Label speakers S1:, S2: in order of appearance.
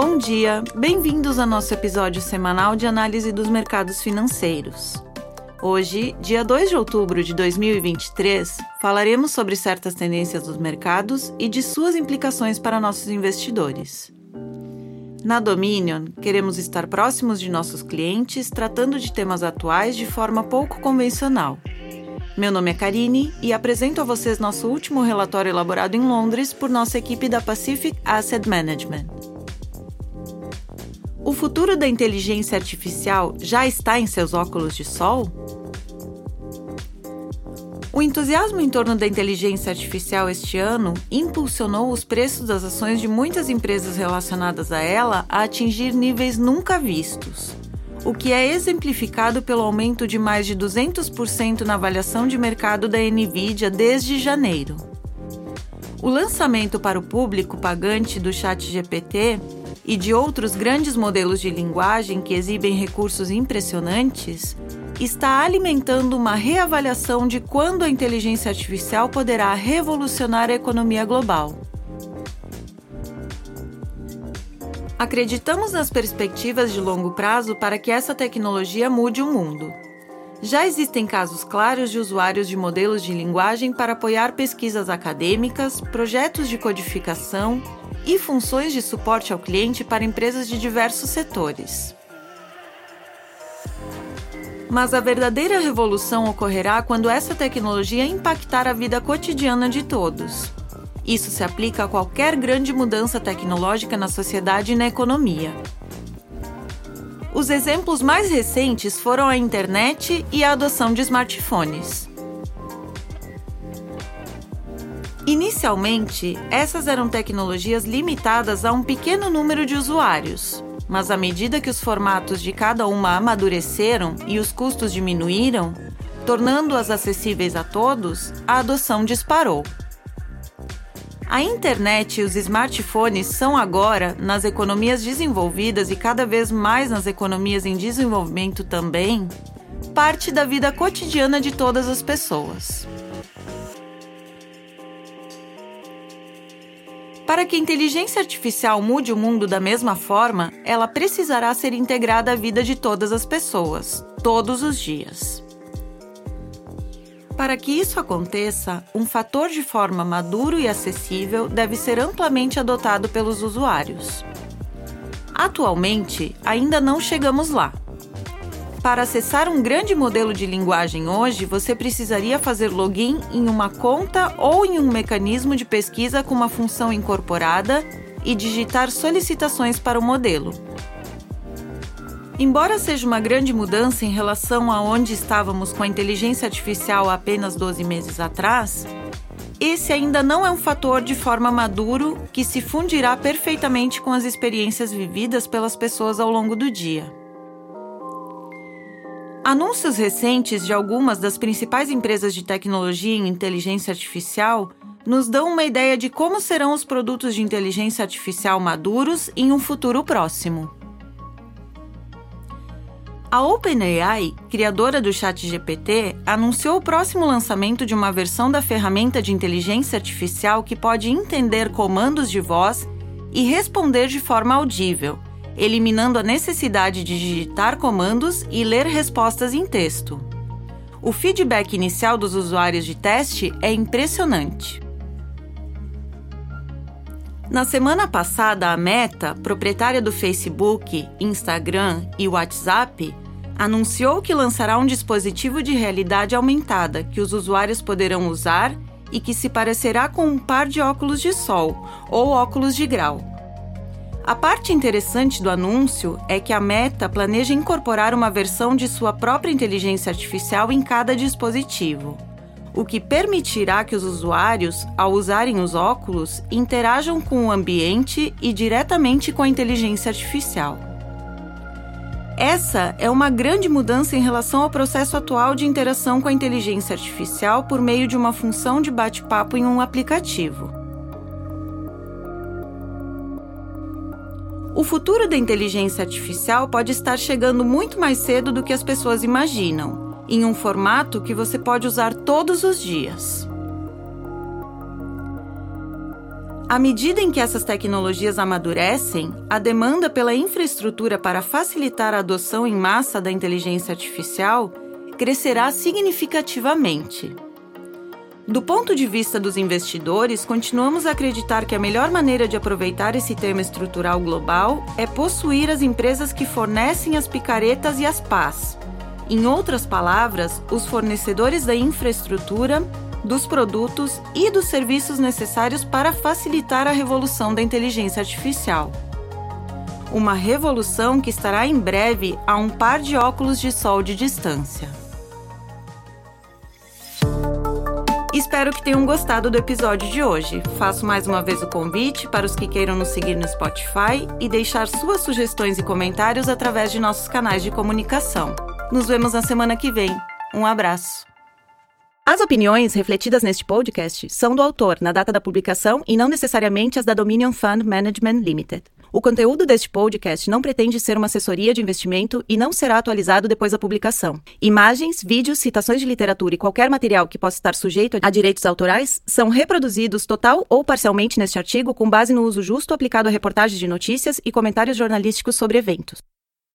S1: Bom dia, bem-vindos ao nosso episódio semanal de análise dos mercados financeiros. Hoje, dia 2 de outubro de 2023, falaremos sobre certas tendências dos mercados e de suas implicações para nossos investidores. Na Dominion, queremos estar próximos de nossos clientes, tratando de temas atuais de forma pouco convencional. Meu nome é Karine e apresento a vocês nosso último relatório elaborado em Londres por nossa equipe da Pacific Asset Management. O futuro da inteligência artificial já está em seus óculos de sol? O entusiasmo em torno da inteligência artificial este ano impulsionou os preços das ações de muitas empresas relacionadas a ela a atingir níveis nunca vistos, o que é exemplificado pelo aumento de mais de 200% na avaliação de mercado da Nvidia desde janeiro. O lançamento para o público pagante do ChatGPT e de outros grandes modelos de linguagem que exibem recursos impressionantes está alimentando uma reavaliação de quando a inteligência artificial poderá revolucionar a economia global. Acreditamos nas perspectivas de longo prazo para que essa tecnologia mude o mundo. Já existem casos claros de usuários de modelos de linguagem para apoiar pesquisas acadêmicas, projetos de codificação e funções de suporte ao cliente para empresas de diversos setores. Mas a verdadeira revolução ocorrerá quando essa tecnologia impactar a vida cotidiana de todos. Isso se aplica a qualquer grande mudança tecnológica na sociedade e na economia. Os exemplos mais recentes foram a internet e a adoção de smartphones. Inicialmente, essas eram tecnologias limitadas a um pequeno número de usuários, mas à medida que os formatos de cada uma amadureceram e os custos diminuíram, tornando-as acessíveis a todos, a adoção disparou. A internet e os smartphones são agora, nas economias desenvolvidas e cada vez mais nas economias em desenvolvimento também, parte da vida cotidiana de todas as pessoas. Para que a inteligência artificial mude o mundo da mesma forma, ela precisará ser integrada à vida de todas as pessoas, todos os dias. Para que isso aconteça, um fator de forma maduro e acessível deve ser amplamente adotado pelos usuários. Atualmente, ainda não chegamos lá, para acessar um grande modelo de linguagem hoje, você precisaria fazer login em uma conta ou em um mecanismo de pesquisa com uma função incorporada e digitar solicitações para o modelo. Embora seja uma grande mudança em relação a onde estávamos com a inteligência artificial apenas 12 meses atrás, esse ainda não é um fator de forma maduro que se fundirá perfeitamente com as experiências vividas pelas pessoas ao longo do dia. Anúncios recentes de algumas das principais empresas de tecnologia em inteligência artificial nos dão uma ideia de como serão os produtos de inteligência artificial maduros em um futuro próximo. A OpenAI, criadora do ChatGPT, anunciou o próximo lançamento de uma versão da ferramenta de inteligência artificial que pode entender comandos de voz e responder de forma audível, eliminando a necessidade de digitar comandos e ler respostas em texto. O feedback inicial dos usuários de teste é impressionante. Na semana passada, a Meta, proprietária do Facebook, Instagram e WhatsApp, anunciou que lançará um dispositivo de realidade aumentada que os usuários poderão usar e que se parecerá com um par de óculos de sol ou óculos de grau. A parte interessante do anúncio é que a Meta planeja incorporar uma versão de sua própria inteligência artificial em cada dispositivo, o que permitirá que os usuários, ao usarem os óculos, interajam com o ambiente e diretamente com a inteligência artificial. Essa é uma grande mudança em relação ao processo atual de interação com a inteligência artificial por meio de uma função de bate-papo em um aplicativo. O futuro da inteligência artificial pode estar chegando muito mais cedo do que as pessoas imaginam, em um formato que você pode usar todos os dias. À medida em que essas tecnologias amadurecem, a demanda pela infraestrutura para facilitar a adoção em massa da inteligência artificial crescerá significativamente. Do ponto de vista dos investidores, continuamos a acreditar que a melhor maneira de aproveitar esse tema estrutural global é possuir as empresas que fornecem as picaretas e as pás. Em outras palavras, os fornecedores da infraestrutura dos produtos e dos serviços necessários para facilitar a revolução da inteligência artificial. Uma revolução que estará em breve a um par de óculos de sol de distância. Espero que tenham gostado do episódio de hoje. Faço mais uma vez o convite para os que queiram nos seguir no Spotify e deixar suas sugestões e comentários através de nossos canais de comunicação. Nos vemos na semana que vem. Um abraço. As opiniões refletidas neste podcast são do autor na data da publicação e não necessariamente as da Dominion Fund Management Limited. O conteúdo deste podcast não pretende ser uma assessoria de investimento e não será atualizado depois da publicação. Imagens, vídeos, citações de literatura e qualquer material que possa estar sujeito a direitos autorais são reproduzidos total ou parcialmente neste artigo com base no uso justo aplicado a reportagens de notícias e comentários jornalísticos sobre eventos.